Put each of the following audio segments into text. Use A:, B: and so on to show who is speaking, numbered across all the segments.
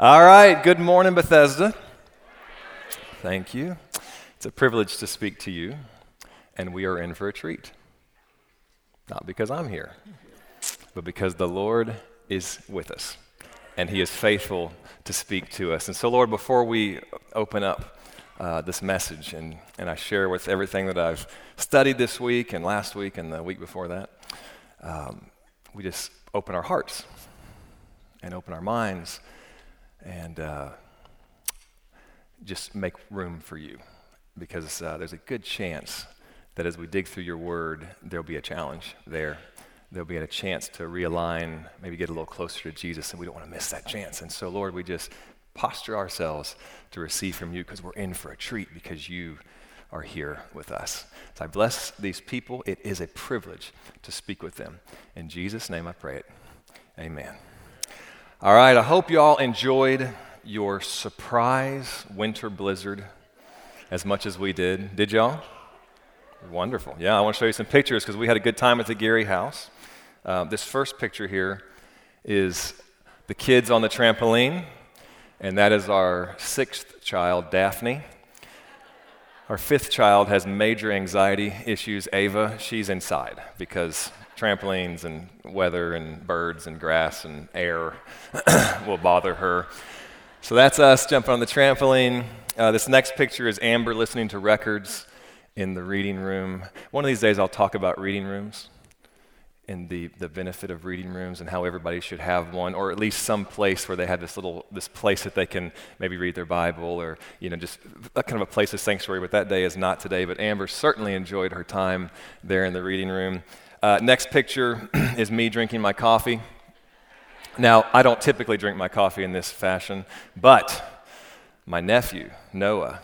A: All right, good morning, Bethesda. Thank you. It's a privilege to speak to you, and we are in for a treat. Not because I'm here, but because the Lord is with us, and He is faithful to speak to us. And so, Lord, before we open up uh, this message and, and I share with everything that I've studied this week and last week and the week before that, um, we just open our hearts and open our minds and uh, just make room for you because uh, there's a good chance that as we dig through your word, there'll be a challenge there. There'll be a chance to realign, maybe get a little closer to Jesus, and we don't want to miss that chance. And so, Lord, we just posture ourselves to receive from you because we're in for a treat because you are here with us. So I bless these people. It is a privilege to speak with them. In Jesus' name I pray it. Amen. All right, I hope you all enjoyed your surprise winter blizzard as much as we did. Did y'all? Wonderful. Yeah, I want to show you some pictures because we had a good time at the Gary house. Uh, this first picture here is the kids on the trampoline, and that is our sixth child, Daphne. Our fifth child has major anxiety issues, Ava. She's inside because trampolines and weather and birds and grass and air will bother her. So that's us jumping on the trampoline. Uh, this next picture is Amber listening to records in the reading room. One of these days I'll talk about reading rooms and the, the benefit of reading rooms and how everybody should have one, or at least some place where they have this little this place that they can maybe read their Bible or you know just a kind of a place of sanctuary. But that day is not today. But Amber certainly enjoyed her time there in the reading room. Uh, next picture is me drinking my coffee. Now, I don't typically drink my coffee in this fashion, but my nephew, Noah,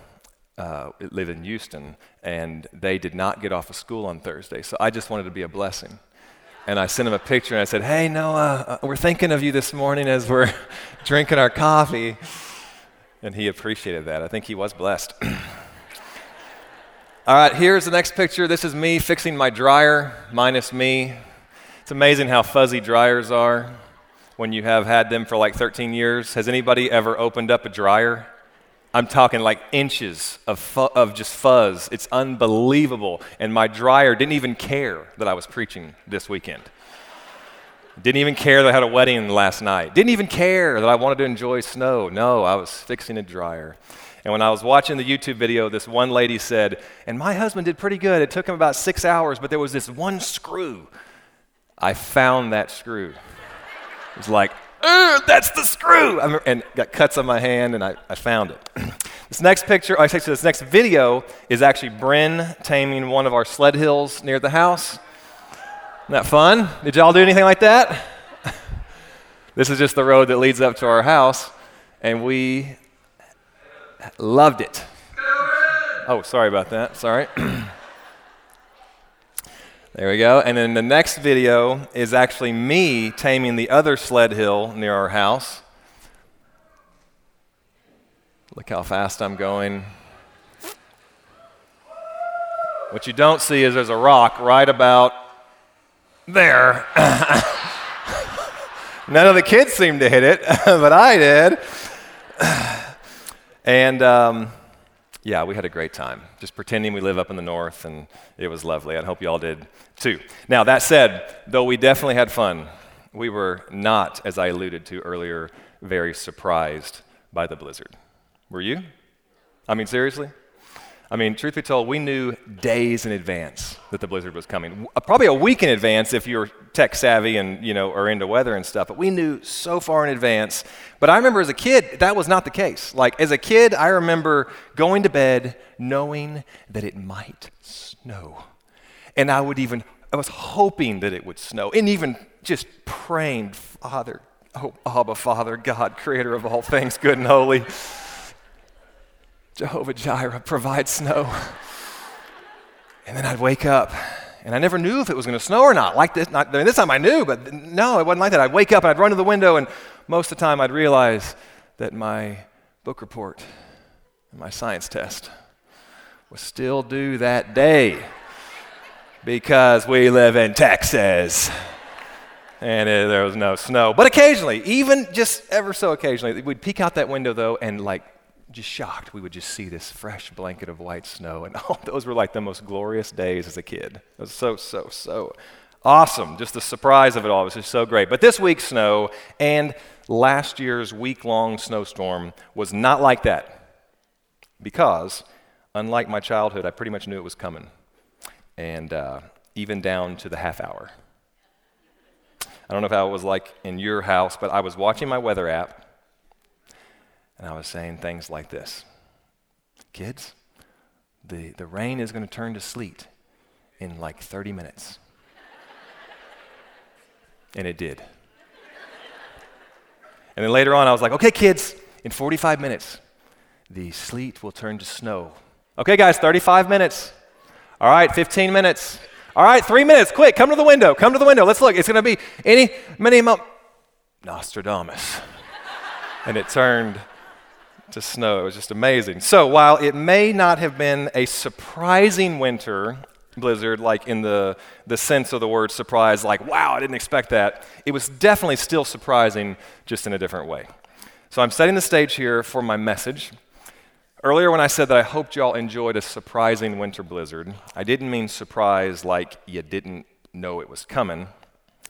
A: uh, lived in Houston, and they did not get off of school on Thursday. So I just wanted to be a blessing. And I sent him a picture and I said, Hey, Noah, uh, we're thinking of you this morning as we're drinking our coffee. And he appreciated that. I think he was blessed. All right, here's the next picture. This is me fixing my dryer, minus me. It's amazing how fuzzy dryers are when you have had them for like 13 years. Has anybody ever opened up a dryer? I'm talking like inches of, fu- of just fuzz. It's unbelievable. And my dryer didn't even care that I was preaching this weekend. Didn't even care that I had a wedding last night. Didn't even care that I wanted to enjoy snow. No, I was fixing a dryer. And when I was watching the YouTube video, this one lady said, and my husband did pretty good. It took him about six hours, but there was this one screw. I found that screw. It was like, that's the screw. and got cuts on my hand, and I, I found it. this next picture, I say, this next video is actually Bryn taming one of our sled hills near the house. Isn't that fun? Did y'all do anything like that? this is just the road that leads up to our house, and we Loved it. Oh, sorry about that. Sorry. there we go. And then the next video is actually me taming the other sled hill near our house. Look how fast I'm going. What you don't see is there's a rock right about there. None of the kids seem to hit it, but I did. And um, yeah, we had a great time just pretending we live up in the north, and it was lovely. I hope you all did too. Now, that said, though we definitely had fun, we were not, as I alluded to earlier, very surprised by the blizzard. Were you? I mean, seriously? I mean, truth be told, we knew days in advance that the blizzard was coming. Probably a week in advance if you're tech savvy and you know are into weather and stuff. But we knew so far in advance. But I remember as a kid, that was not the case. Like as a kid, I remember going to bed knowing that it might snow, and I would even I was hoping that it would snow, and even just praying, Father, oh Abba, Father, God, Creator of all things, good and holy Jehovah Jireh, provide snow. And then I'd wake up, and I never knew if it was going to snow or not. Like this, not, I mean, this time I knew, but no, it wasn't like that. I'd wake up and I'd run to the window, and most of the time I'd realize that my book report and my science test was still due that day because we live in Texas. and it, there was no snow. But occasionally, even just ever so occasionally, we'd peek out that window though, and like just shocked, we would just see this fresh blanket of white snow. And oh, those were like the most glorious days as a kid. It was so, so, so awesome. Just the surprise of it all was just so great. But this week's snow and last year's week long snowstorm was not like that because, unlike my childhood, I pretty much knew it was coming. And uh, even down to the half hour. I don't know how it was like in your house, but I was watching my weather app and I was saying things like this Kids, the, the rain is going to turn to sleet in like 30 minutes. and it did. And then later on, I was like, okay, kids, in 45 minutes, the sleet will turn to snow. Okay, guys, 35 minutes. All right, 15 minutes. All right, three minutes. Quick, come to the window. Come to the window. Let's look. It's going to be any, many, mo- Nostradamus. and it turned to snow. It was just amazing. So while it may not have been a surprising winter blizzard, like in the, the sense of the word surprise, like, wow, I didn't expect that, it was definitely still surprising, just in a different way. So I'm setting the stage here for my message. Earlier, when I said that I hoped y'all enjoyed a surprising winter blizzard, I didn't mean surprise like you didn't know it was coming,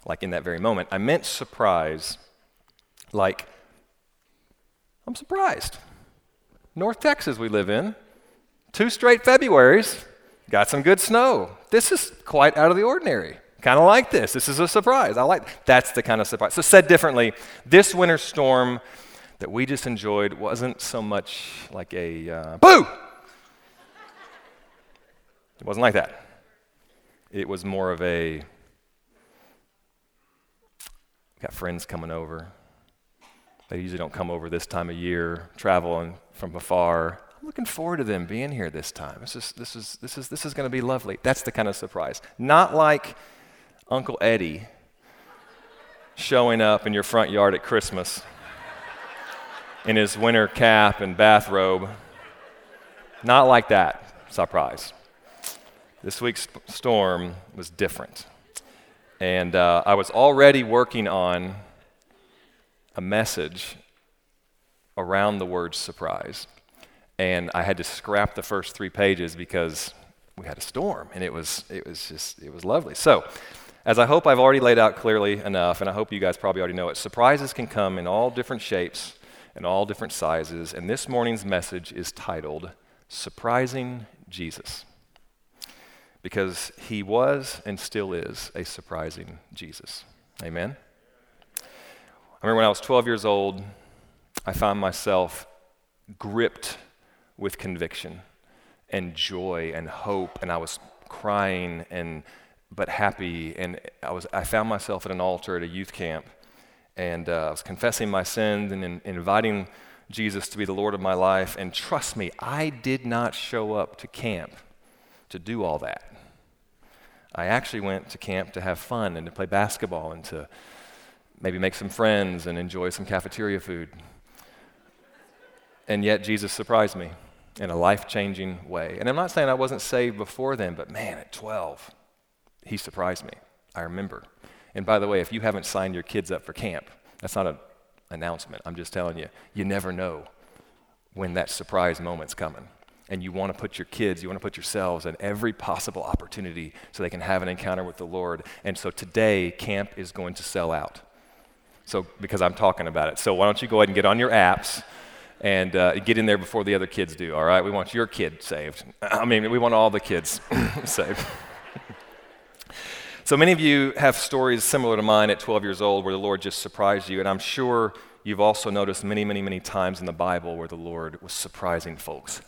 A: like in that very moment. I meant surprise like I'm surprised. North Texas, we live in. Two straight Februarys, got some good snow. This is quite out of the ordinary. Kind of like this. This is a surprise. I like that's the kind of surprise. So said differently, this winter storm that we just enjoyed wasn't so much like a uh, boo. It wasn't like that. It was more of a got friends coming over. They usually don't come over this time of year, traveling from afar. I'm looking forward to them being here this time. This is, this is, this is, this is going to be lovely. That's the kind of surprise. Not like Uncle Eddie showing up in your front yard at Christmas in his winter cap and bathrobe. Not like that surprise. This week's storm was different. And uh, I was already working on a message around the word surprise. And I had to scrap the first three pages because we had a storm and it was, it was just, it was lovely. So, as I hope I've already laid out clearly enough, and I hope you guys probably already know it, surprises can come in all different shapes and all different sizes. And this morning's message is titled Surprising Jesus. Because he was and still is a surprising Jesus. Amen? I remember when I was 12 years old, I found myself gripped with conviction and joy and hope, and I was crying and but happy. And I was I found myself at an altar at a youth camp, and uh, I was confessing my sins and in, inviting Jesus to be the Lord of my life. And trust me, I did not show up to camp to do all that. I actually went to camp to have fun and to play basketball and to maybe make some friends and enjoy some cafeteria food. And yet, Jesus surprised me in a life changing way. And I'm not saying I wasn't saved before then, but man, at 12, he surprised me. I remember. And by the way, if you haven't signed your kids up for camp, that's not an announcement. I'm just telling you, you never know when that surprise moment's coming. And you want to put your kids, you want to put yourselves in every possible opportunity so they can have an encounter with the Lord. And so today, camp is going to sell out. So, because I'm talking about it. So, why don't you go ahead and get on your apps and uh, get in there before the other kids do, all right? We want your kid saved. I mean, we want all the kids saved. so, many of you have stories similar to mine at 12 years old where the Lord just surprised you, and I'm sure you've also noticed many, many, many times in the Bible where the Lord was surprising folks.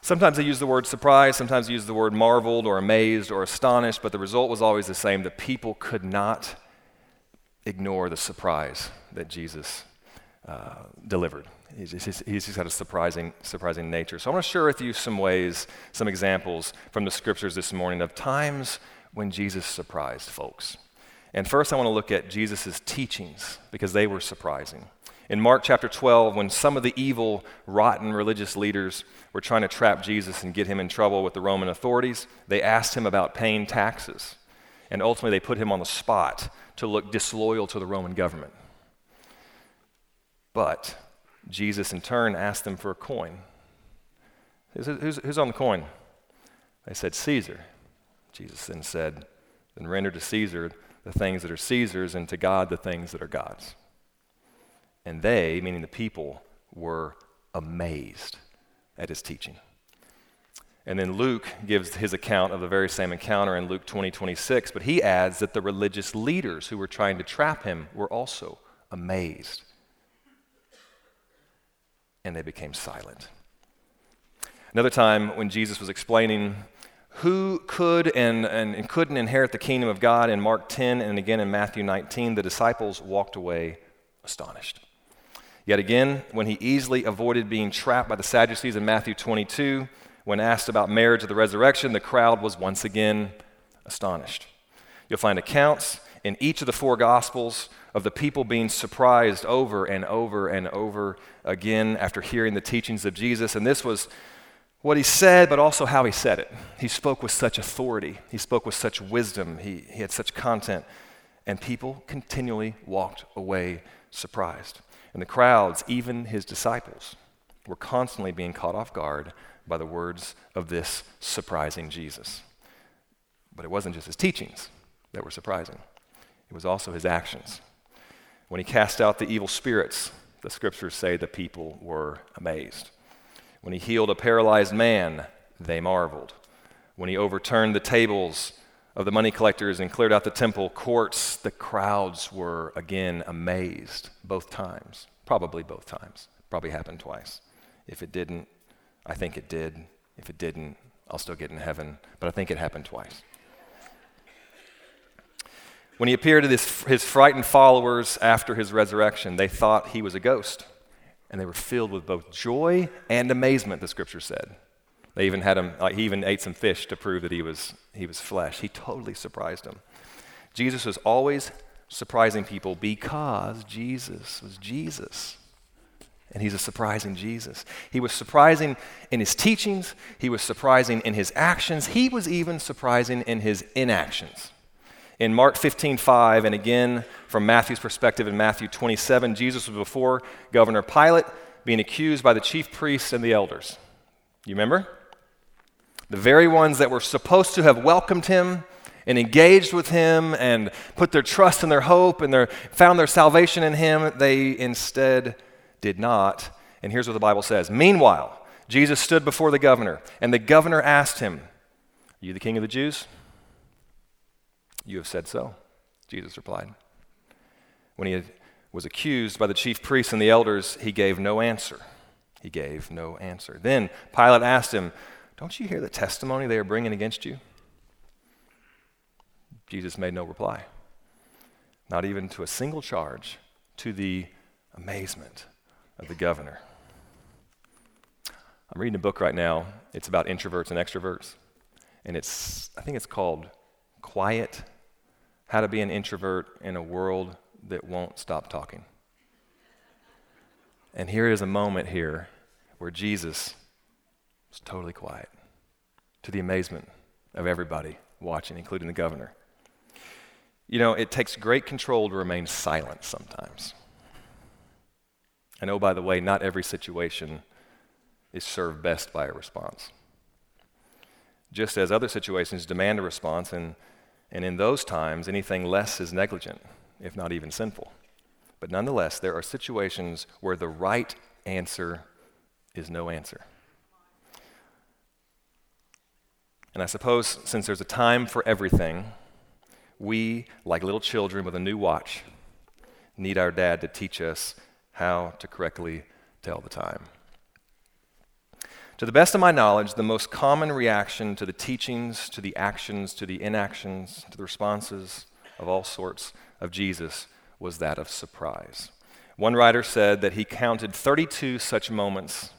A: Sometimes they use the word surprise, sometimes they use the word marveled or amazed or astonished, but the result was always the same. The people could not ignore the surprise that Jesus uh, delivered. He's he's just got a surprising, surprising nature. So I want to share with you some ways, some examples from the scriptures this morning of times when Jesus surprised folks. And first, I want to look at Jesus' teachings because they were surprising. In Mark chapter 12, when some of the evil, rotten religious leaders were trying to trap Jesus and get him in trouble with the Roman authorities, they asked him about paying taxes. and ultimately they put him on the spot to look disloyal to the Roman government. But Jesus, in turn, asked them for a coin. Who's, who's, on the coin? They said, Caesar. Jesus then said, Then render to Caesar the things that are Caesar's, and to God the things that are God's. And they, meaning the people, were amazed at his teaching. And then Luke gives his account of the very same encounter in Luke 20, 26, but he adds that the religious leaders who were trying to trap him were also amazed. And they became silent. Another time when Jesus was explaining who could and, and, and, couldn't inherit the kingdom of God in Mark 10 and again in Matthew 19, the disciples walked away astonished. Yet again, when he easily avoided being trapped by the Sadducees in Matthew 22, when asked about marriage or the resurrection, the crowd was once again astonished. You'll find accounts in each of the four Gospels of the people being surprised over and over and over again after hearing the teachings of Jesus. And this was what he said, but also how he said it. He spoke with such authority, he spoke with such wisdom, he, he had such content, and people continually walked away surprised. And the crowds, even his disciples, were constantly being caught off guard by the words of this surprising Jesus. But it wasn't just his teachings that were surprising, it was also his actions. When he cast out the evil spirits, the scriptures say the people were amazed. When he healed a paralyzed man, they marveled. When he overturned the tables of the money collectors and cleared out the temple courts, the crowds were again amazed both times. Probably both times. Probably happened twice. If it didn't, I think it did. If it didn't, I'll still get in heaven. But I think it happened twice. When he appeared to this, his frightened followers after his resurrection, they thought he was a ghost. And they were filled with both joy and amazement, the scripture said. They even had him, like, he even ate some fish to prove that he was, he was flesh. He totally surprised them. Jesus was always surprising people because Jesus was Jesus. And he's a surprising Jesus. He was surprising in his teachings, he was surprising in his actions, he was even surprising in his inactions. In Mark 15, 5, and again from Matthew's perspective in Matthew 27, Jesus was before Governor Pilate being accused by the chief priests and the elders. You remember? The very ones that were supposed to have welcomed him and engaged with him and put their trust and their hope and their, found their salvation in him, they instead did not. And here's what the Bible says Meanwhile, Jesus stood before the governor, and the governor asked him, Are you the king of the Jews? You have said so, Jesus replied. When he was accused by the chief priests and the elders, he gave no answer. He gave no answer. Then Pilate asked him, don't you hear the testimony they are bringing against you? Jesus made no reply, not even to a single charge, to the amazement of the governor. I'm reading a book right now. It's about introverts and extroverts. And it's, I think it's called Quiet How to Be an Introvert in a World That Won't Stop Talking. And here is a moment here where Jesus was totally quiet, to the amazement of everybody watching, including the governor. You know, it takes great control to remain silent sometimes. And oh, by the way, not every situation is served best by a response. Just as other situations demand a response, and, and in those times, anything less is negligent, if not even sinful. But nonetheless, there are situations where the right answer is no answer. And I suppose since there's a time for everything, we, like little children with a new watch, need our dad to teach us how to correctly tell the time. To the best of my knowledge, the most common reaction to the teachings, to the actions, to the inactions, to the responses of all sorts of Jesus was that of surprise. One writer said that he counted 32 such moments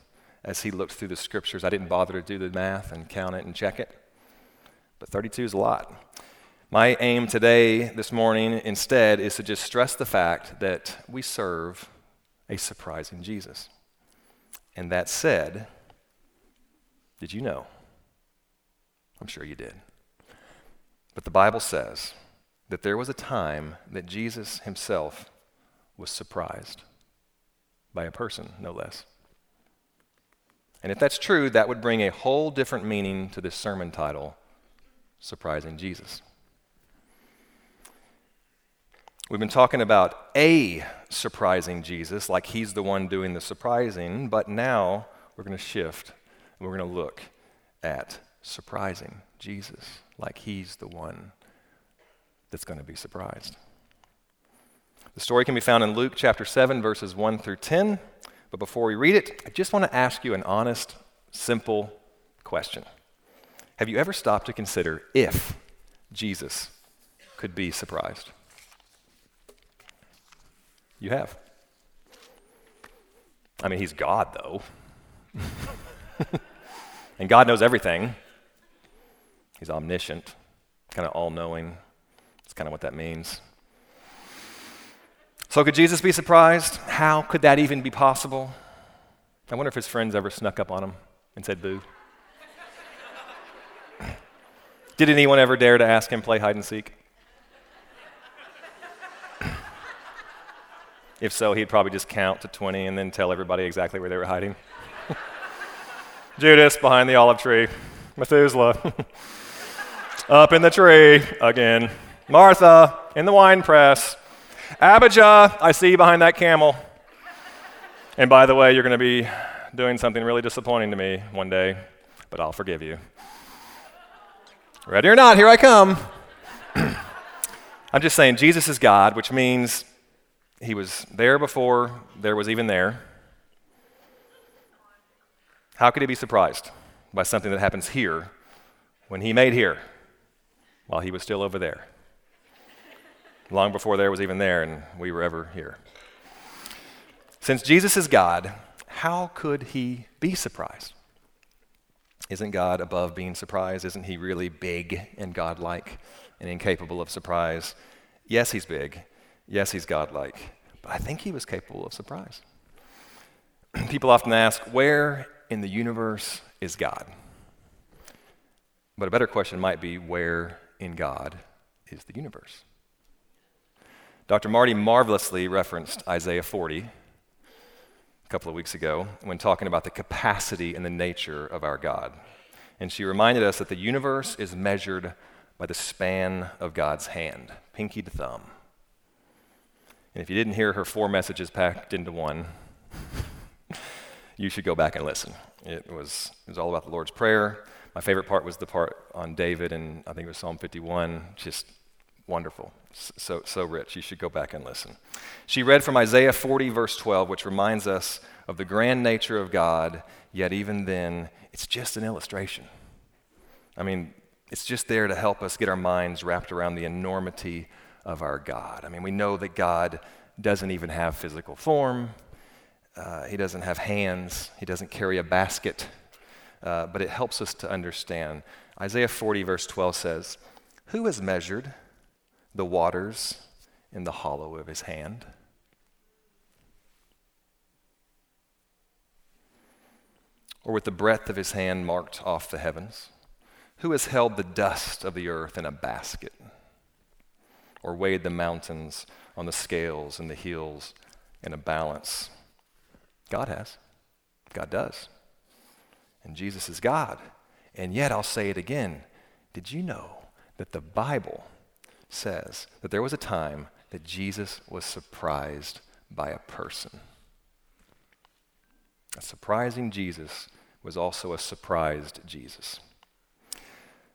A: as he looked through the scriptures. I didn't bother to do the math and count it and check it but 32 is a lot. My aim today, this morning, instead, is to just stress the fact that we serve a surprising Jesus. And that said, did you know? I'm sure you did. But the Bible says that there was a time that Jesus himself was surprised by a person, no less. And if that's true, that would bring a whole different meaning to this sermon title, Surprising Jesus. We've been talking about a surprising Jesus, like he's the one doing the surprising, but now we're going to shift and we're going to look at surprising Jesus, like he's the one that's going to be surprised. The story can be found in Luke chapter 7, verses 1 through 10. But before we read it, I just want to ask you an honest, simple question. Have you ever stopped to consider if Jesus could be surprised? You have. I mean, he's God, though. and God knows everything. He's omniscient, kind of all knowing. That's kind of what that means. So, could Jesus be surprised? How could that even be possible? I wonder if his friends ever snuck up on him and said boo. Did anyone ever dare to ask him play hide and seek? If so, he'd probably just count to 20 and then tell everybody exactly where they were hiding. Judas behind the olive tree, Methuselah up in the tree again, Martha in the wine press. Abijah, I see you behind that camel. And by the way, you're going to be doing something really disappointing to me one day, but I'll forgive you. Ready or not, here I come. I'm just saying, Jesus is God, which means he was there before there was even there. How could he be surprised by something that happens here when he made here while he was still over there? long before there was even there and we were ever here. Since Jesus is God, how could he be surprised? Isn't God above being surprised? Isn't he really big and godlike and incapable of surprise? Yes, he's big. Yes, he's godlike. But I think he was capable of surprise. People often ask, where in the universe is God? But a better question might be, where in God is the universe? Dr. Marty marvelously referenced Isaiah 40 a couple of weeks ago when talking about the capacity and the nature of our God. And she reminded us that the universe is measured by the span of God's hand, pinky to thumb. And if you didn't hear her four messages packed into one, you should go back and listen. It was, it was all about the Lord's Prayer. My favorite part was the part on David, and I think it was Psalm 51. Just Wonderful. So, so rich. You should go back and listen. She read from Isaiah 40, verse 12, which reminds us of the grand nature of God, yet even then, it's just an illustration. I mean, it's just there to help us get our minds wrapped around the enormity of our God. I mean, we know that God doesn't even have physical form, uh, He doesn't have hands, He doesn't carry a basket, uh, but it helps us to understand. Isaiah 40, verse 12 says, Who has measured? the waters in the hollow of his hand. Or with the breadth of his hand marked off the heavens? Who has held the dust of the earth in a basket? Or weighed the mountains on the scales and the hills in a balance? God has. God does. And Jesus is God. And yet, I'll say it again. Did you know that the Bible says that there was a time that Jesus was surprised by a person. A surprising Jesus was also a surprised Jesus.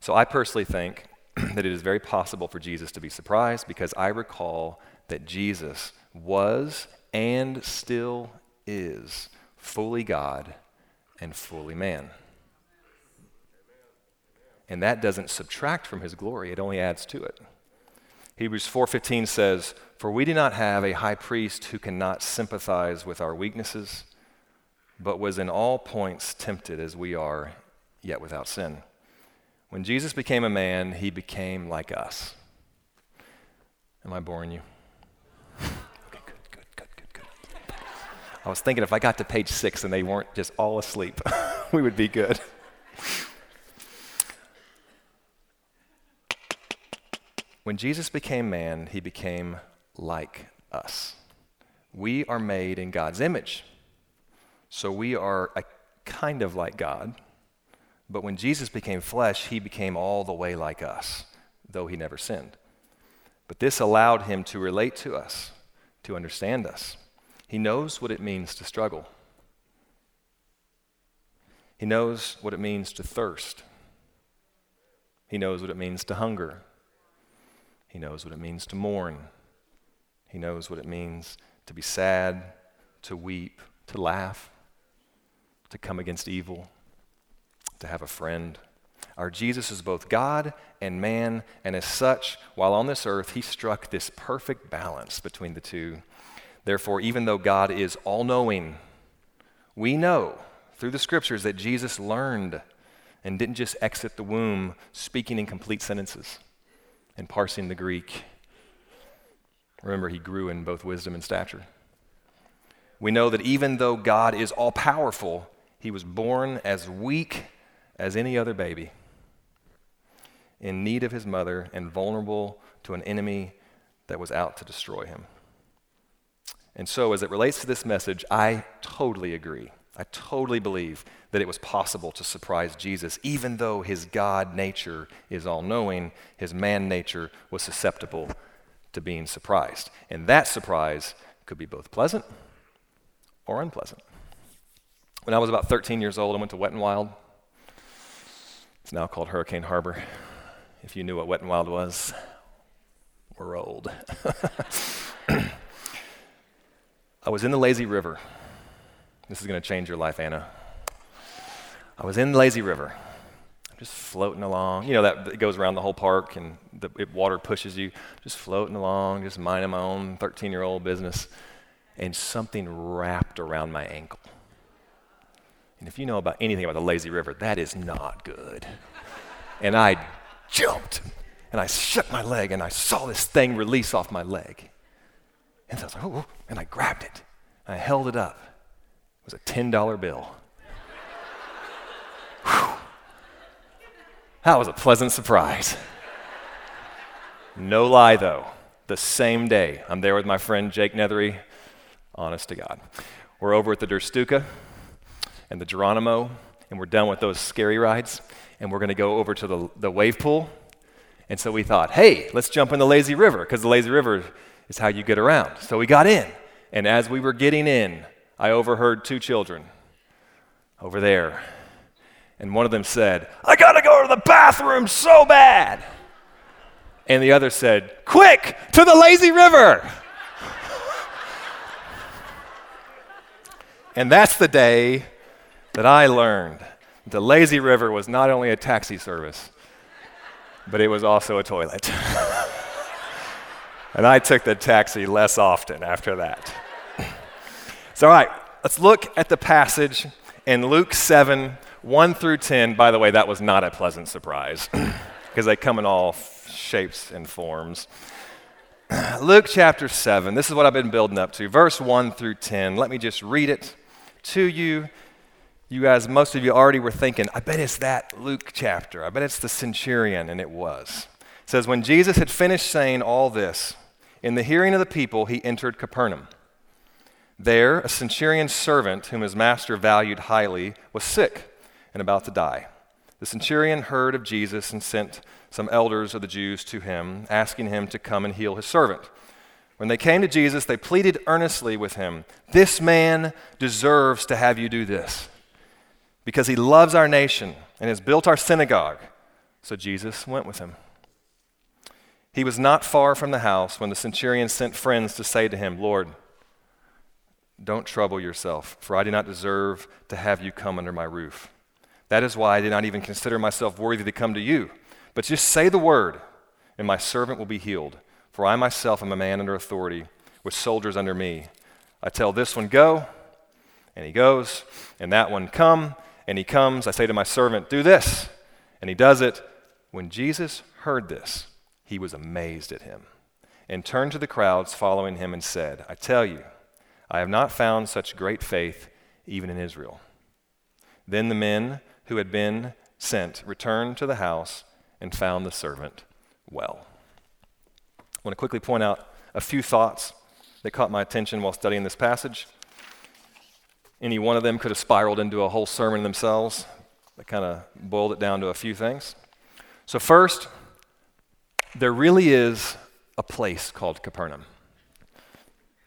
A: So I personally think that it is very possible for Jesus to be surprised because I recall that Jesus was and still is fully God and fully man. And that doesn't subtract from his glory, it only adds to it. Hebrews 4:15 says, "For we do not have a high priest who cannot sympathize with our weaknesses, but was in all points tempted as we are, yet without sin." When Jesus became a man, he became like us. Am I boring you? okay, good, good, good, good, good. I was thinking if I got to page six and they weren't just all asleep, we would be good. When Jesus became man, he became like us. We are made in God's image. So we are a kind of like God. But when Jesus became flesh, he became all the way like us, though he never sinned. But this allowed him to relate to us, to understand us. He knows what it means to struggle. He knows what it means to thirst. He knows what it means to hunger. He knows what it means to mourn. He knows what it means to be sad, to weep, to laugh, to come against evil, to have a friend. Our Jesus is both God and man, and as such, while on this earth, he struck this perfect balance between the two. Therefore, even though God is all knowing, we know through the scriptures that Jesus learned and didn't just exit the womb speaking in complete sentences and parsing the Greek. Remember, he grew in both wisdom and stature. We know that even though God is all powerful, he was born as weak as any other baby, in need of his mother and vulnerable to an enemy that was out to destroy him. And so, as it relates to this message, I totally agree. I totally believe that it was possible to surprise Jesus, even though his God nature is all knowing, his man nature was susceptible to being surprised. And that surprise could be both pleasant or unpleasant. When I was about 13 years old, I went to Wet and Wild. It's now called Hurricane Harbor. If you knew what Wet and Wild was, we're old. I was in the lazy river. This is going to change your life, Anna. I was in the lazy river. I'm just floating along. You know, that it goes around the whole park and the it, water pushes you. Just floating along, just minding my own 13 year old business. And something wrapped around my ankle. And if you know about anything about the lazy river, that is not good. and I jumped and I shook my leg and I saw this thing release off my leg. And so I was like, oh, and I grabbed it. I held it up. It was a $10 bill. that was a pleasant surprise. No lie, though. The same day, I'm there with my friend Jake Nethery. Honest to God. We're over at the Der Stuka and the Geronimo, and we're done with those scary rides, and we're going to go over to the, the wave pool. And so we thought, hey, let's jump in the lazy river, because the lazy river is how you get around. So we got in. And as we were getting in, I overheard two children over there. And one of them said, I got to go to the bathroom so bad. And the other said, Quick, to the lazy river. and that's the day that I learned the lazy river was not only a taxi service, but it was also a toilet. And I took the taxi less often after that. So, all right, let's look at the passage in Luke 7 1 through 10. By the way, that was not a pleasant surprise because they come in all shapes and forms. Luke chapter 7, this is what I've been building up to. Verse 1 through 10. Let me just read it to you. You guys, most of you already were thinking, I bet it's that Luke chapter. I bet it's the centurion, and it was. It says, When Jesus had finished saying all this, in the hearing of the people, he entered Capernaum. There, a centurion's servant, whom his master valued highly, was sick and about to die. The centurion heard of Jesus and sent some elders of the Jews to him, asking him to come and heal his servant. When they came to Jesus, they pleaded earnestly with him This man deserves to have you do this, because he loves our nation and has built our synagogue. So Jesus went with him. He was not far from the house when the centurion sent friends to say to him, Lord, don't trouble yourself, for I do not deserve to have you come under my roof. That is why I did not even consider myself worthy to come to you. But just say the word, and my servant will be healed. For I myself am a man under authority, with soldiers under me. I tell this one, go, and he goes, and that one, come, and he comes. I say to my servant, do this, and he does it. When Jesus heard this, he was amazed at him and turned to the crowds following him and said, I tell you, I have not found such great faith even in Israel. Then the men who had been sent returned to the house and found the servant well. I want to quickly point out a few thoughts that caught my attention while studying this passage. Any one of them could have spiraled into a whole sermon themselves. I kind of boiled it down to a few things. So, first, there really is a place called Capernaum.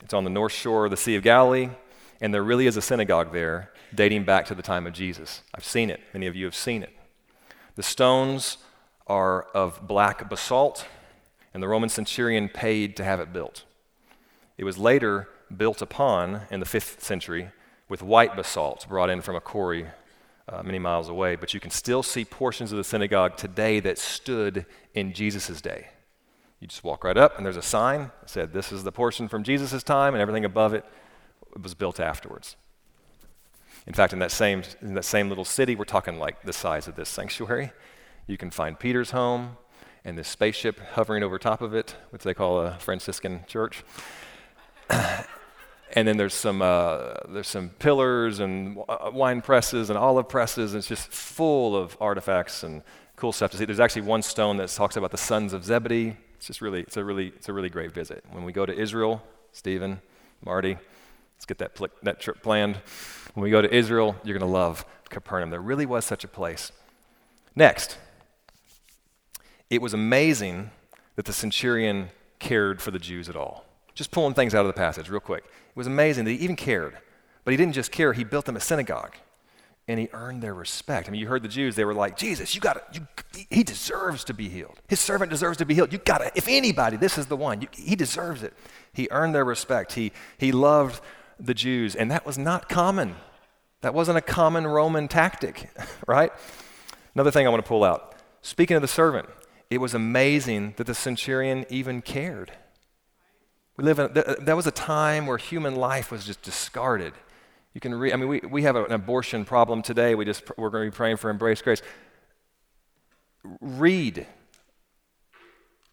A: It's on the north shore of the Sea of Galilee, and there really is a synagogue there dating back to the time of Jesus. I've seen it, many of you have seen it. The stones are of black basalt, and the Roman centurion paid to have it built. It was later built upon in the fifth century with white basalt brought in from a quarry uh, many miles away, but you can still see portions of the synagogue today that stood in Jesus' day. You just walk right up, and there's a sign that said, This is the portion from Jesus' time, and everything above it was built afterwards. In fact, in that same, in that same little city, we're talking like the size of this sanctuary. You can find Peter's home and this spaceship hovering over top of it, which they call a Franciscan church. and then there's some, uh, there's some pillars and uh, wine presses and olive presses. And it's just full of artifacts and cool stuff to see. There's actually one stone that talks about the sons of Zebedee. It's just really, it's a really, it's a really great visit. When we go to Israel, Stephen, Marty, let's get that, pl- that trip planned. When we go to Israel, you're going to love Capernaum. There really was such a place. Next, it was amazing that the centurion cared for the Jews at all. Just pulling things out of the passage real quick. It was amazing that he even cared. But he didn't just care, he built them a synagogue. And he earned their respect. I mean, you heard the Jews, they were like, Jesus, you got to, he deserves to be healed. His servant deserves to be healed. You got to, if anybody, this is the one. You, he deserves it. He earned their respect. He, he loved the Jews. And that was not common. That wasn't a common Roman tactic, right? Another thing I want to pull out. Speaking of the servant, it was amazing that the centurion even cared. We live in, that was a time where human life was just discarded. You can I mean, we, we have an abortion problem today. We just, we're going to be praying for embrace grace. Read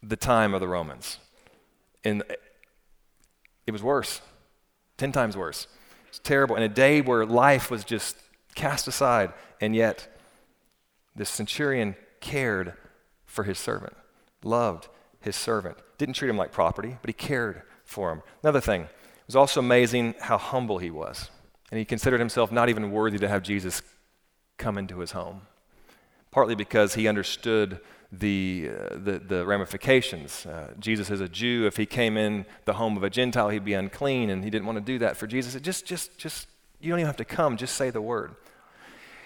A: the time of the Romans. And it was worse, 10 times worse. It's terrible. In a day where life was just cast aside, and yet this centurion cared for his servant, loved his servant, didn't treat him like property, but he cared for him. Another thing, it was also amazing how humble he was. And he considered himself not even worthy to have Jesus come into his home, partly because he understood the, uh, the, the, ramifications. Uh, Jesus is a Jew. If he came in the home of a Gentile, he'd be unclean, and he didn't want to do that for Jesus. It just, just, just, you don't even have to come, just say the word.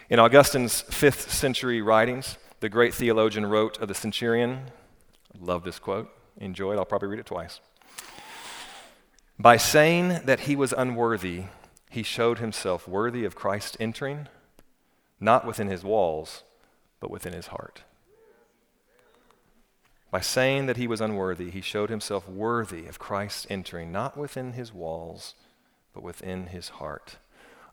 A: In Augustine's fifth century writings, the great theologian wrote of the centurion, love this quote, enjoy it, I'll probably read it twice. By saying that he was unworthy, he showed himself worthy of Christ entering, not within his walls, but within his heart. By saying that he was unworthy, he showed himself worthy of Christ entering, not within his walls, but within his heart.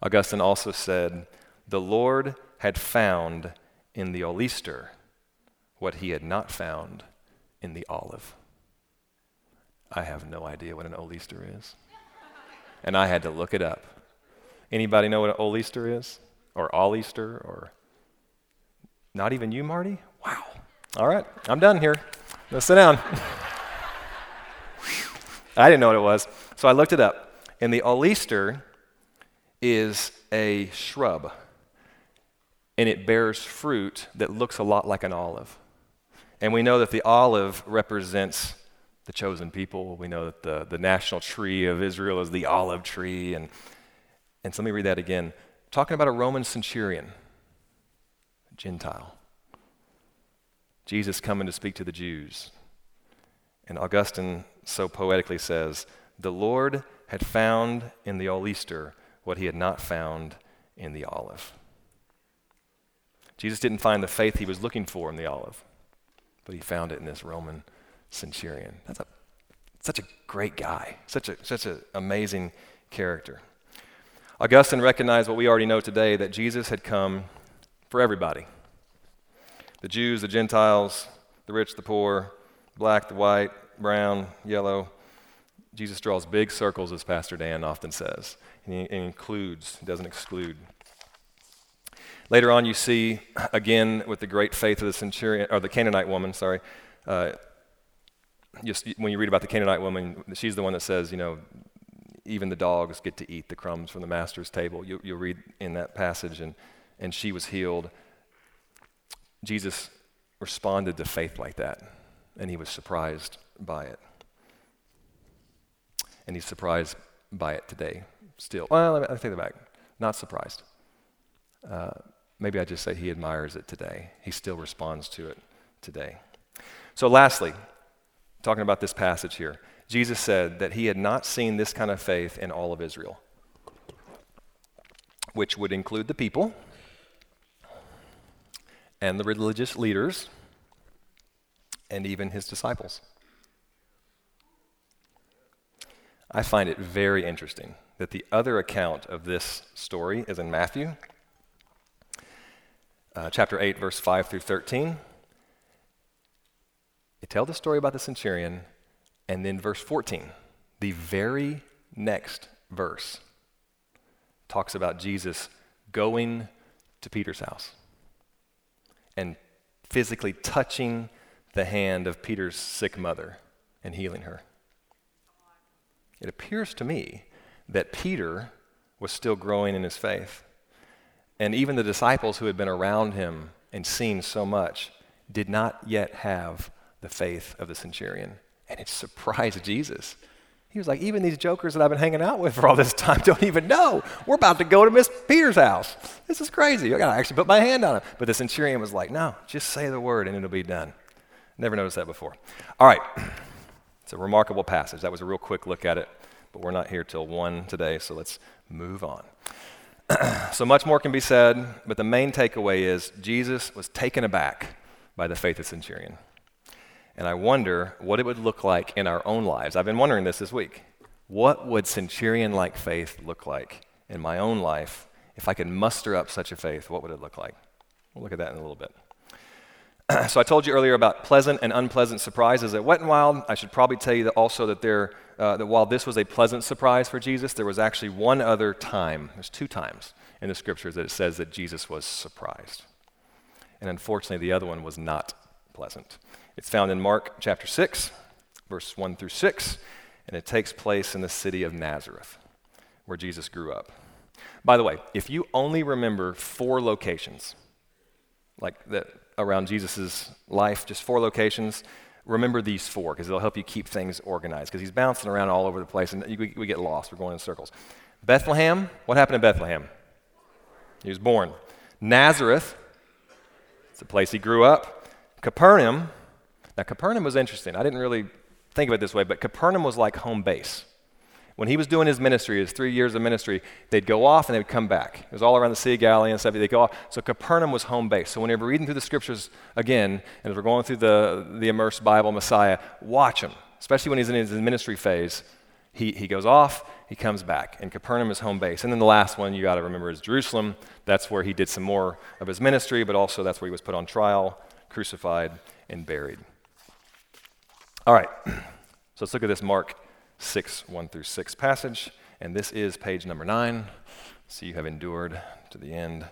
A: Augustine also said, The Lord had found in the oleaster what he had not found in the olive. I have no idea what an oleaster is. And I had to look it up. Anybody know what an oleaster is? Or oleaster? Or not even you, Marty? Wow. All right, I'm done here. Let's sit down. I didn't know what it was. So I looked it up. And the oleaster is a shrub. And it bears fruit that looks a lot like an olive. And we know that the olive represents the chosen people. We know that the, the national tree of Israel is the olive tree. And, and so let me read that again. Talking about a Roman centurion, Gentile. Jesus coming to speak to the Jews. And Augustine so poetically says, The Lord had found in the oleaster what he had not found in the olive. Jesus didn't find the faith he was looking for in the olive, but he found it in this Roman centurion. That's a, such a great guy, such, a, such an amazing character. Augustine recognized what we already know today that Jesus had come for everybody the Jews, the Gentiles, the rich, the poor, black, the white, brown, yellow. Jesus draws big circles, as Pastor Dan often says, and he, he includes, doesn't exclude. Later on, you see again with the great faith of the centurion or the Canaanite woman. Sorry, uh, just when you read about the Canaanite woman, she's the one that says, you know, even the dogs get to eat the crumbs from the master's table. You, will read in that passage, and, and she was healed. Jesus responded to faith like that, and he was surprised by it. And he's surprised by it today, still. Well, me, take that back. Not surprised. Uh, maybe I just say he admires it today. He still responds to it today. So, lastly, talking about this passage here, Jesus said that he had not seen this kind of faith in all of Israel, which would include the people and the religious leaders and even his disciples. I find it very interesting that the other account of this story is in Matthew uh, chapter 8, verse 5 through 13. They tell the story about the centurion, and then verse 14, the very next verse, talks about Jesus going to Peter's house and physically touching the hand of Peter's sick mother and healing her. It appears to me that Peter was still growing in his faith. And even the disciples who had been around him and seen so much did not yet have the faith of the centurion. And it surprised Jesus. He was like, even these jokers that I've been hanging out with for all this time don't even know. We're about to go to Miss Peter's house. This is crazy. I gotta actually put my hand on him. But the centurion was like, no, just say the word and it'll be done. Never noticed that before. All right. It's a remarkable passage. That was a real quick look at it, but we're not here till 1 today, so let's move on. so much more can be said, but the main takeaway is Jesus was taken aback by the faith of centurion. And I wonder what it would look like in our own lives. I've been wondering this this week. What would centurion like faith look like in my own life? If I could muster up such a faith, what would it look like? We'll look at that in a little bit. so I told you earlier about pleasant and unpleasant surprises at Wet and Wild. I should probably tell you that also that there, uh, that while this was a pleasant surprise for Jesus, there was actually one other time. There's two times in the scriptures that it says that Jesus was surprised, and unfortunately, the other one was not pleasant. It's found in Mark chapter six, verse one through six, and it takes place in the city of Nazareth, where Jesus grew up. By the way, if you only remember four locations, like that around Jesus' life, just four locations. Remember these four because it'll help you keep things organized because he's bouncing around all over the place and we, we get lost. We're going in circles. Bethlehem, what happened in Bethlehem? He was born. Nazareth, it's the place he grew up. Capernaum, now Capernaum was interesting. I didn't really think of it this way, but Capernaum was like home base. When he was doing his ministry, his three years of ministry, they'd go off and they would come back. It was all around the Sea of Galilee and stuff. They'd go off. So Capernaum was home base. So whenever we're reading through the scriptures again, and as we're going through the, the Immerse Bible, Messiah, watch him, especially when he's in his ministry phase. He, he goes off, he comes back, and Capernaum is home base. And then the last one you got to remember is Jerusalem. That's where he did some more of his ministry, but also that's where he was put on trial, crucified, and buried. All right, so let's look at this Mark 6, 1 through 6 passage. And this is page number 9. So you have endured to the end.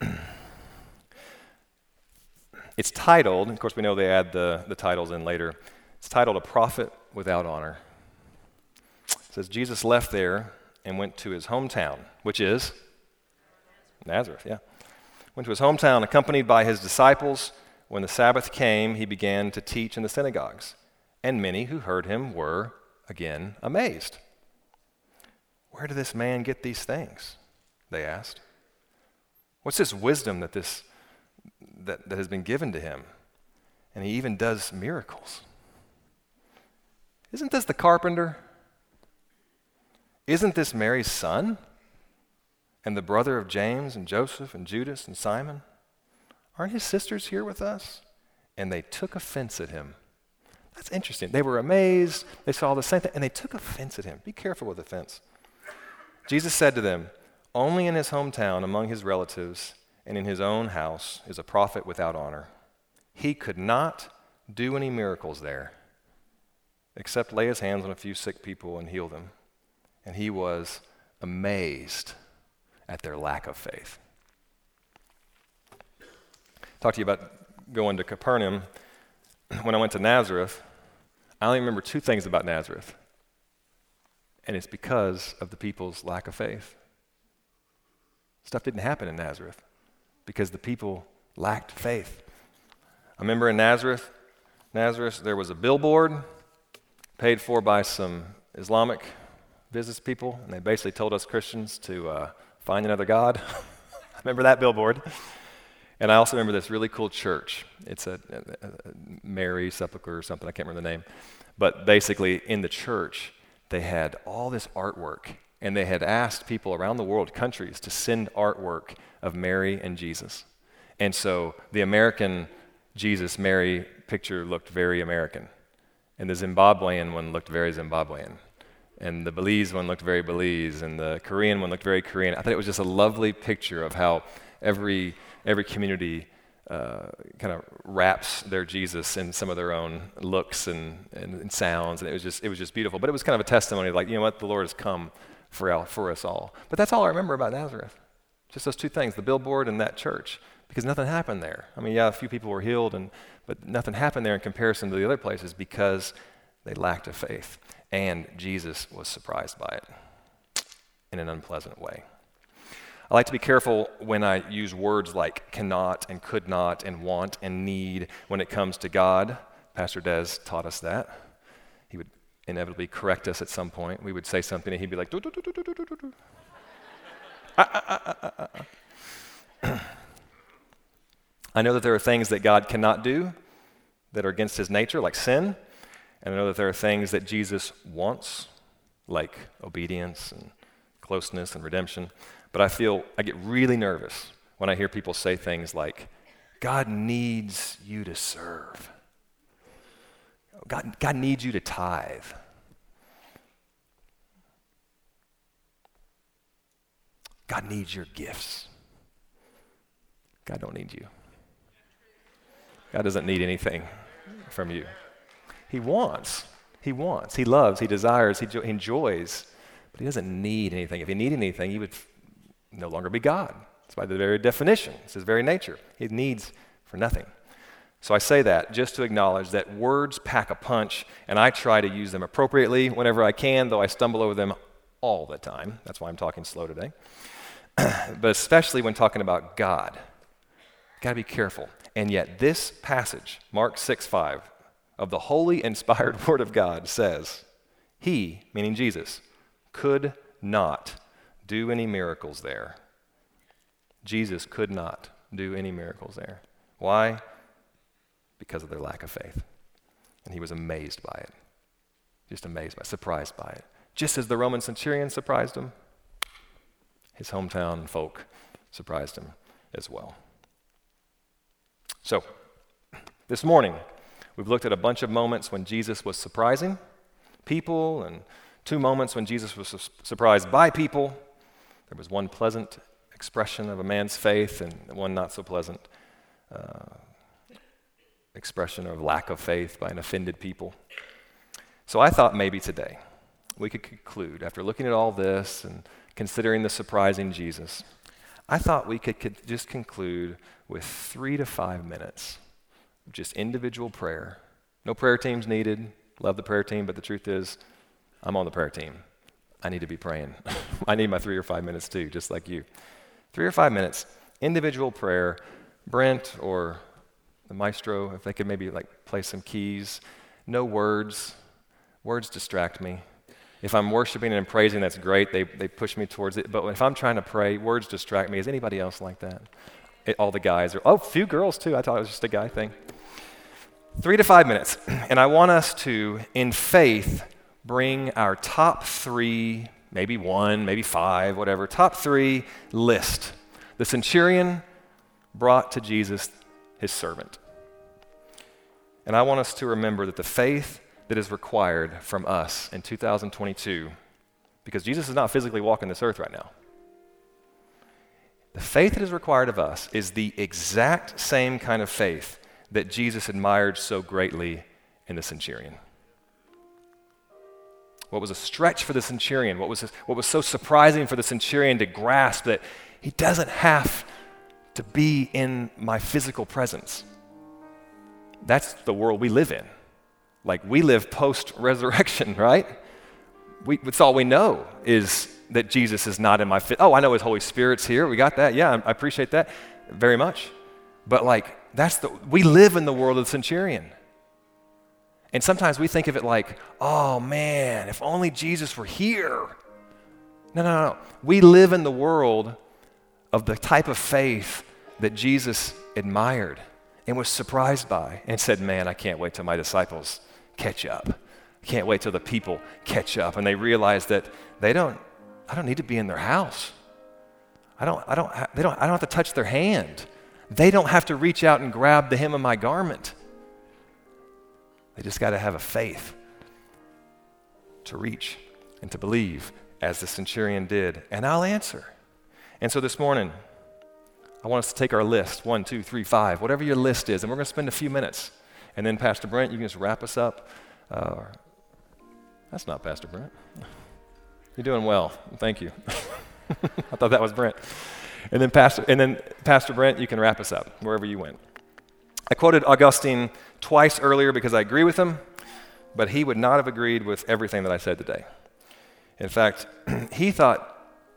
A: it's titled, of course, we know they add the, the titles in later. It's titled A Prophet Without Honor. It says, Jesus left there and went to his hometown, which is Nazareth, yeah. Went to his hometown accompanied by his disciples. When the Sabbath came, he began to teach in the synagogues and many who heard him were, again, amazed. Where did this man get these things? They asked. What's this wisdom that, this, that, that has been given to him? And he even does miracles. Isn't this the carpenter? Isn't this Mary's son? And the brother of James and Joseph and Judas and Simon? Aren't his sisters here with us? And they took offense at him. That's interesting. They were amazed. They saw the same thing, and they took offense at him. Be careful with offense. Jesus said to them, Only in his hometown, among his relatives, and in his own house is a prophet without honor. He could not do any miracles there, except lay his hands on a few sick people and heal them. And he was amazed at their lack of faith. Talk to you about going to Capernaum when I went to Nazareth, I only remember two things about Nazareth. And it's because of the people's lack of faith. Stuff didn't happen in Nazareth because the people lacked faith. I remember in Nazareth, Nazareth, there was a billboard paid for by some Islamic business people, and they basically told us Christians to uh, find another God. I remember that billboard. And I also remember this really cool church. It's a, a, a Mary Sepulchre or something, I can't remember the name. But basically, in the church, they had all this artwork, and they had asked people around the world, countries, to send artwork of Mary and Jesus. And so the American Jesus Mary picture looked very American, and the Zimbabwean one looked very Zimbabwean, and the Belize one looked very Belize, and the Korean one looked very Korean. I thought it was just a lovely picture of how every every community uh, kind of wraps their Jesus in some of their own looks and, and, and, sounds, and it was just it was just beautiful. But it was kind of a testimony, like you know what, the Lord has come for for us all. But that's all I remember about Nazareth, just those two things: the billboard and that church, because nothing happened there. I mean, yeah, a few people were healed, and but nothing happened there in comparison to the other places because they lacked a faith, and Jesus was surprised by it in an unpleasant way. I like to be careful when I use words like cannot and could not and want and need when it comes to God. Pastor Des taught us that. He would inevitably correct us at some point. We would say something and he'd be like, I know that there are things that God cannot do that are against his nature, like sin. And I know that there are things that Jesus wants, like obedience and closeness and redemption. But I feel, I get really nervous when I hear people say things like, God needs you to serve. God, God needs you to tithe. God needs your gifts. God don't need you. God doesn't need anything from you. He wants. He wants. He loves. He desires. He, jo- he enjoys. But he doesn't need anything. If he needed anything, he would no longer be God. It's by the very definition, it's his very nature. He needs for nothing. So I say that just to acknowledge that words pack a punch, and I try to use them appropriately whenever I can, though I stumble over them all the time. That's why I'm talking slow today. but especially when talking about God. Got to be careful. And yet, this passage, Mark 6 5, of the holy, inspired Word of God says, He, meaning Jesus, could not do any miracles there. Jesus could not do any miracles there. Why? Because of their lack of faith. And he was amazed by it. Just amazed by it, surprised by it. Just as the Roman centurion surprised him, his hometown folk surprised him as well. So, this morning, we've looked at a bunch of moments when Jesus was surprising people, and two moments when Jesus was su- surprised by people, there was one pleasant expression of a man's faith and one not so pleasant uh, expression of lack of faith by an offended people. So I thought maybe today we could conclude, after looking at all this and considering the surprising Jesus, I thought we could, could just conclude with three to five minutes just individual prayer. No prayer teams needed. Love the prayer team, but the truth is, I'm on the prayer team. I need to be praying. I need my three or five minutes too, just like you. Three or five minutes, individual prayer. Brent or the maestro, if they could maybe like play some keys. No words. Words distract me. If I'm worshiping and praising, that's great. They, they push me towards it. But if I'm trying to pray, words distract me. Is anybody else like that? It, all the guys are, oh, few girls too. I thought it was just a guy thing. Three to five minutes. And I want us to, in faith, bring our top three, maybe one, maybe five, whatever, top three list. The centurion brought to Jesus his servant. And I want us to remember that the faith that is required from us in 2022, because Jesus is not physically walking this earth right now, the faith that is required of us is the exact same kind of faith that Jesus admired so greatly in the centurion what was a stretch for the centurion, what was, what was so surprising for the centurion to grasp that he doesn't have to be in my physical presence. That's the world we live in. Like we live post resurrection, right? We, that's all we know is that Jesus is not in my fit. Oh, I know his Holy Spirit's here. We got that. Yeah, I appreciate that very much. But like, that's the, we live in the world of the centurion. And sometimes we think of it like, oh man, if only Jesus were here. No, no, no. We live in the world of the type of faith that Jesus admired and was surprised by and said, man, I can't wait till my disciples catch up. I can't wait till the people catch up. And they realize that they don't, I don't need to be in their house. I don't, I don't, they don't, I don't have to touch their hand. They don't have to reach out and grab the hem of my garment. They just got to have a faith to reach and to believe as the centurion did, and I'll answer. And so this morning, I want us to take our list one, two, three, five, whatever your list is, and we're going to spend a few minutes. And then, Pastor Brent, you can just wrap us up. Uh, that's not Pastor Brent. You're doing well. Thank you. I thought that was Brent. And then, Pastor, and then Pastor Brent, you can wrap us up wherever you went. I quoted Augustine twice earlier because I agree with him, but he would not have agreed with everything that I said today. In fact, he thought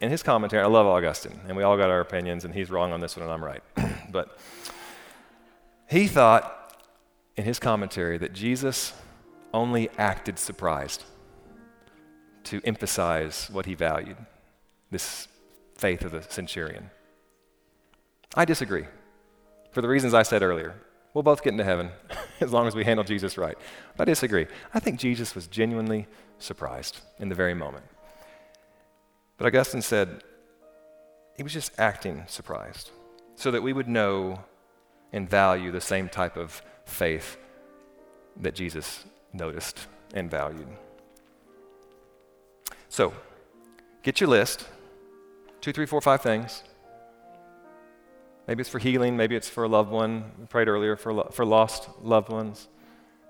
A: in his commentary, I love Augustine, and we all got our opinions, and he's wrong on this one, and I'm right. but he thought in his commentary that Jesus only acted surprised to emphasize what he valued this faith of the centurion. I disagree for the reasons I said earlier. We'll both get into heaven as long as we handle Jesus right. But I disagree. I think Jesus was genuinely surprised in the very moment. But Augustine said he was just acting surprised so that we would know and value the same type of faith that Jesus noticed and valued. So, get your list two, three, four, five things. Maybe it's for healing. Maybe it's for a loved one. We prayed earlier for, lo- for lost loved ones.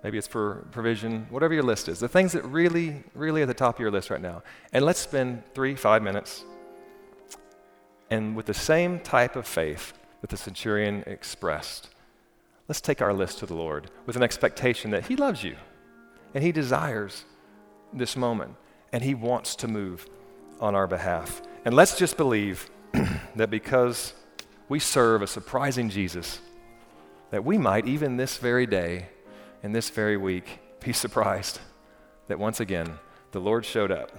A: Maybe it's for provision. Whatever your list is. The things that really, really at the top of your list right now. And let's spend three, five minutes. And with the same type of faith that the centurion expressed, let's take our list to the Lord with an expectation that He loves you and He desires this moment and He wants to move on our behalf. And let's just believe that because we serve a surprising Jesus that we might, even this very day and this very week, be surprised that once again the Lord showed up